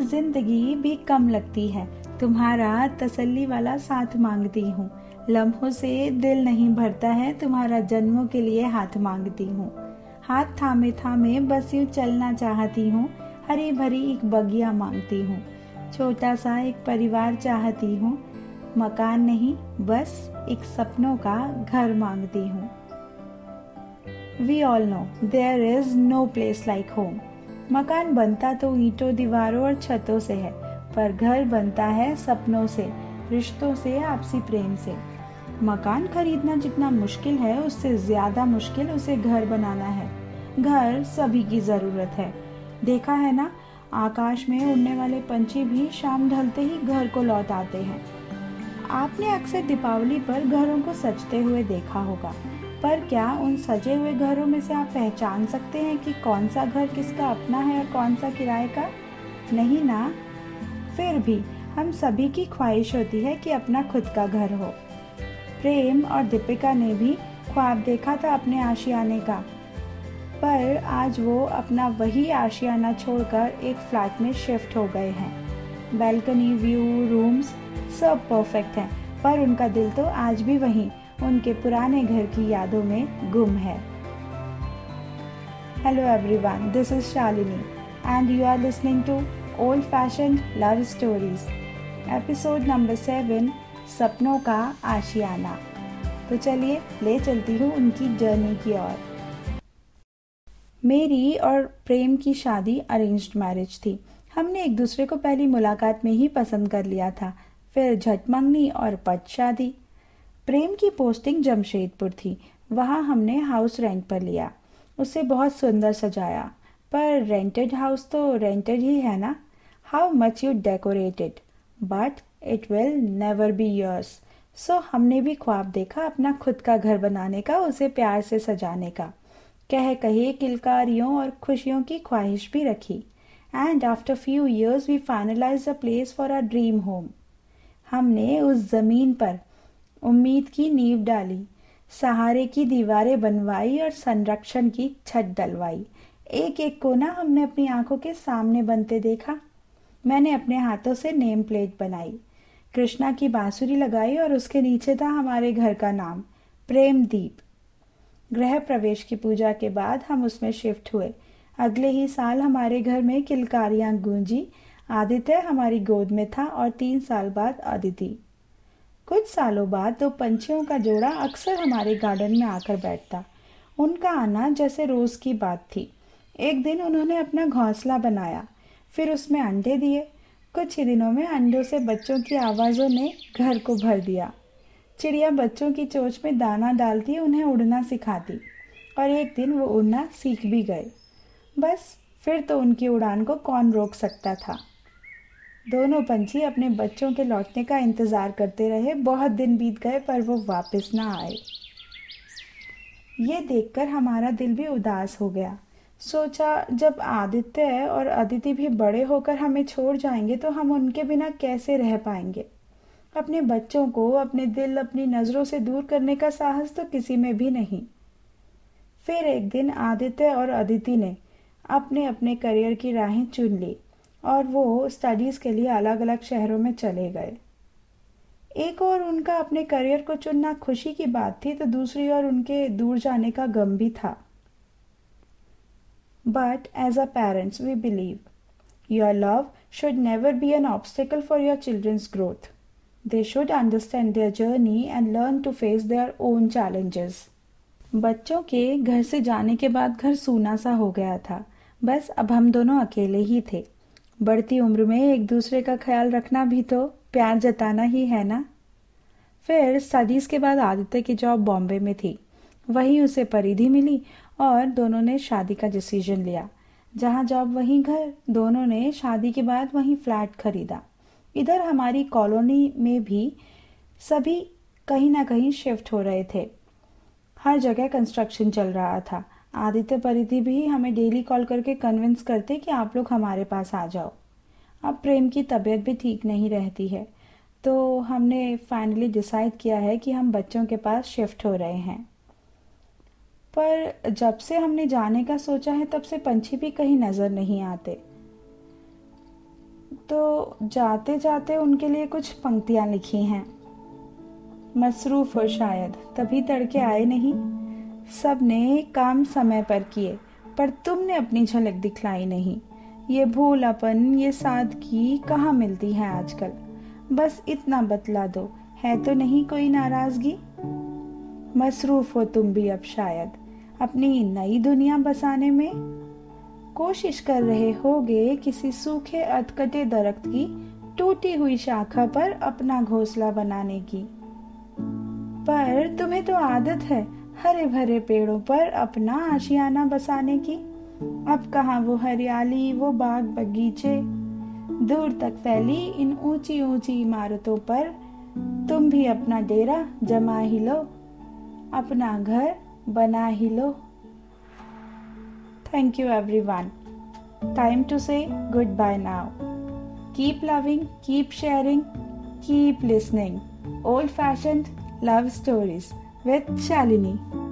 ज़िंदगी भी कम लगती है। तुम्हारा तसल्ली वाला साथ मांगती हूँ। लम्हों से दिल नहीं भरता है, तुम्हारा जन्मों के लिए हाथ मांगती हूँ। हाथ थामे थामे बस यूँ चलना चाहती हूँ, हरी भरी एक बगिया मांगती हूँ। छोटा सा एक परिवार चाहती हूँ, मकान नहीं, बस एक सपनों का घर मांगती हूँ। We all know there is no place like home मकान बनता तो ईंटों, दीवारों और छतों से है, पर घर बनता है सपनों से, रिश्तों से, आपसी प्रेम से। मकान खरीदना जितना मुश्किल है, उससे ज़्यादा मुश्किल उसे घर बनाना है। घर सभी की ज़रूरत है। देखा है ना, आकाश में उड़ने वाले पंछी भी शाम ढलते ही घर को लौट आते हैं। आपने अक्सर दीपावली पर घरों को सजते हुए देखा होगा। पर क्या उन सजे हुए घरों में से आप पहचान सकते हैं कि कौन सा घर किसका अपना है और कौन सा किराए का? नहीं ना? फिर भी, हम सभी की ख्वाहिश होती है कि अपना खुद का घर हो। प्रेम और दीपिका ने भी ख्वाब देखा था अपने आशियाने का। पर आज वो अपना वही आशियाना छोड़कर एक फ्लैट में शिफ्ट हो गए हैं। बैल्कनी, व्यू, रूम्स सब परफेक्ट हैं, पर उनका दिल तो आज भी वहीं। उनके पुराने घर की यादों में गुम है। Hello everyone this is Shalini and you are listening to old fashion love stories episode number seven सपनों का आशियाना। तो चलिए, ले चलती हूँ उनकी जर्नी की ओर। मेरी और प्रेम की शादी अरेंज्ड मैरिज थी। हमने एक दूसरे को पहली मुलाकात में ही पसंद कर लिया था। फिर झट मंगनी और पट शादी। प्रेम की पोस्टिंग जमशेदपुर थी। वहाँ हमने हाउस रेंट पर लिया। उसे बहुत सुंदर सजाया। पर रेंटेड हाउस तो रेंटेड ही है ना? How much you decorated but it will never be yours so हमने भी ख्वाब देखा अपना खुद का घर बनाने का, उसे प्यार से सजाने का। कह कहे किलकारियों और खुशियों की ख्वाहिश भी रखी। And after few years we finalize a place for our dream home हमने उस ज़मीन पर उम्मीद की नींव डाली, सहारे की दीवारें बनवाई और संरक्षण की छत डलवाई। एक एक कोना हमने अपनी आँखों के सामने बनते देखा। मैंने अपने हाथों से नेम प्लेट बनाई। कृष्णा की बांसुरी लगाई और उसके नीचे था हमारे घर का नाम प्रेम दीप गृह प्रवेश की पूजा के बाद हम उसमें शिफ्ट हुए। अगले ही साल हमारे घर में किलकारियाँ गूंजी, आदित्य हमारी गोद में था और तीन साल बाद अदिति। कुछ सालों बाद दो पंछियों का जोड़ा अक्सर हमारे गार्डन में आकर बैठता। उनका आना जैसे रोज की बात थी। एक दिन उन्होंने अपना घोंसला बनाया, फिर उसमें अंडे दिए। कुछ ही दिनों में अंडों से बच्चों की आवाज़ों ने घर को भर दिया। चिड़िया बच्चों की चोच में दाना डालती, उन्हें उड़ना सिखाती और एक दिन वो उड़ना सीख भी गए। बस, फिर तो उनकी उड़ान को कौन रोक सकता था? दोनों पंछी अपने बच्चों के लौटने का इंतज़ार करते रहे। बहुत दिन बीत गए, पर वो वापस ना आए। ये देखकर हमारा दिल भी उदास हो गया। सोचा, जब आदित्य और अदिति भी बड़े होकर हमें छोड़ जाएँगे तो हम उनके बिना कैसे रह पाएँगे? अपने बच्चों को अपने दिल, अपनी नज़रों से दूर करने का साहस तो किसी में भी नहीं। फिर एक दिन आदित्य और अदिति ने अपने अपने करियर की राहें चुन ली। और वो स्टडीज़ के लिए अलग अलग शहरों में चले गए। एक और उनका अपने करियर को चुनना खुशी की बात थी तो दूसरी ओर उनके दूर जाने का गम भी था। But as a parents we believe your love should never be an obstacle for your children's growth they should understand their journey and learn to face their own challenges बच्चों के घर से जाने के बाद घर सूना सा हो गया था। बस अब हम दोनों अकेले ही थे। बढ़ती उम्र में एक दूसरे का ख्याल रखना भी तो प्यार जताना ही है ना? फिर स्टडीज़ के बाद आदित्य की जॉब बॉम्बे में थी। वहीं उसे परिधि मिली और दोनों ने शादी का डिसीज़न लिया। जहाँ जॉब वहीं घर। दोनों ने शादी के बाद वहीं फ्लैट खरीदा। इधर हमारी कॉलोनी में भी सभी कहीं ना कहीं शिफ्ट हो रहे थे। हर जगह कंस्ट्रक्शन चल रहा था। आदित्य परिधि भी हमें डेली कॉल करके कन्विंस करते कि आप लोग हमारे पास आ जाओ। अब प्रेम की तबीयत भी ठीक नहीं रहती है तो हमने फाइनली डिसाइड किया है कि हम बच्चों के पास शिफ्ट हो रहे हैं। पर जब से हमने जाने का सोचा है, तब से पंछी भी कहीं नज़र नहीं आते। तो जाते जाते उनके लिए कुछ पंक्तियाँ लिखी हैं। मसरूफ हो शायद, तभी तड़के आए नहीं। सबने काम समय पर किए, पर तुमने अपनी झलक दिखलाई नहीं। ये भूलापन ये सादगी कहाँ मिलती है आजकल? बस इतना बतला दो, है तो नहीं कोई नाराज़गी? मसरूफ हो तुम भी अब शायद, अपनी नई दुनिया बसाने में। कोशिश कर रहे होगे किसी सूखे अटकटे दरख्त की, टूटी हुई शाखा पर अपना घोंसला बनाने की। पर तुम्हें तो आदत है हरे भरे पेड़ों पर अपना आशियाना बसाने की। अब कहा वो हरियाली, वो बाग बगीचे? दूर तक फैली इन ऊँची ऊँची इमारतों पर। तुम भी अपना डेरा जमा ही लो, अपना घर बना ही लो। Thank you every one time to say goodbye now keep loving keep sharing keep listening old fashion love stories Shalini.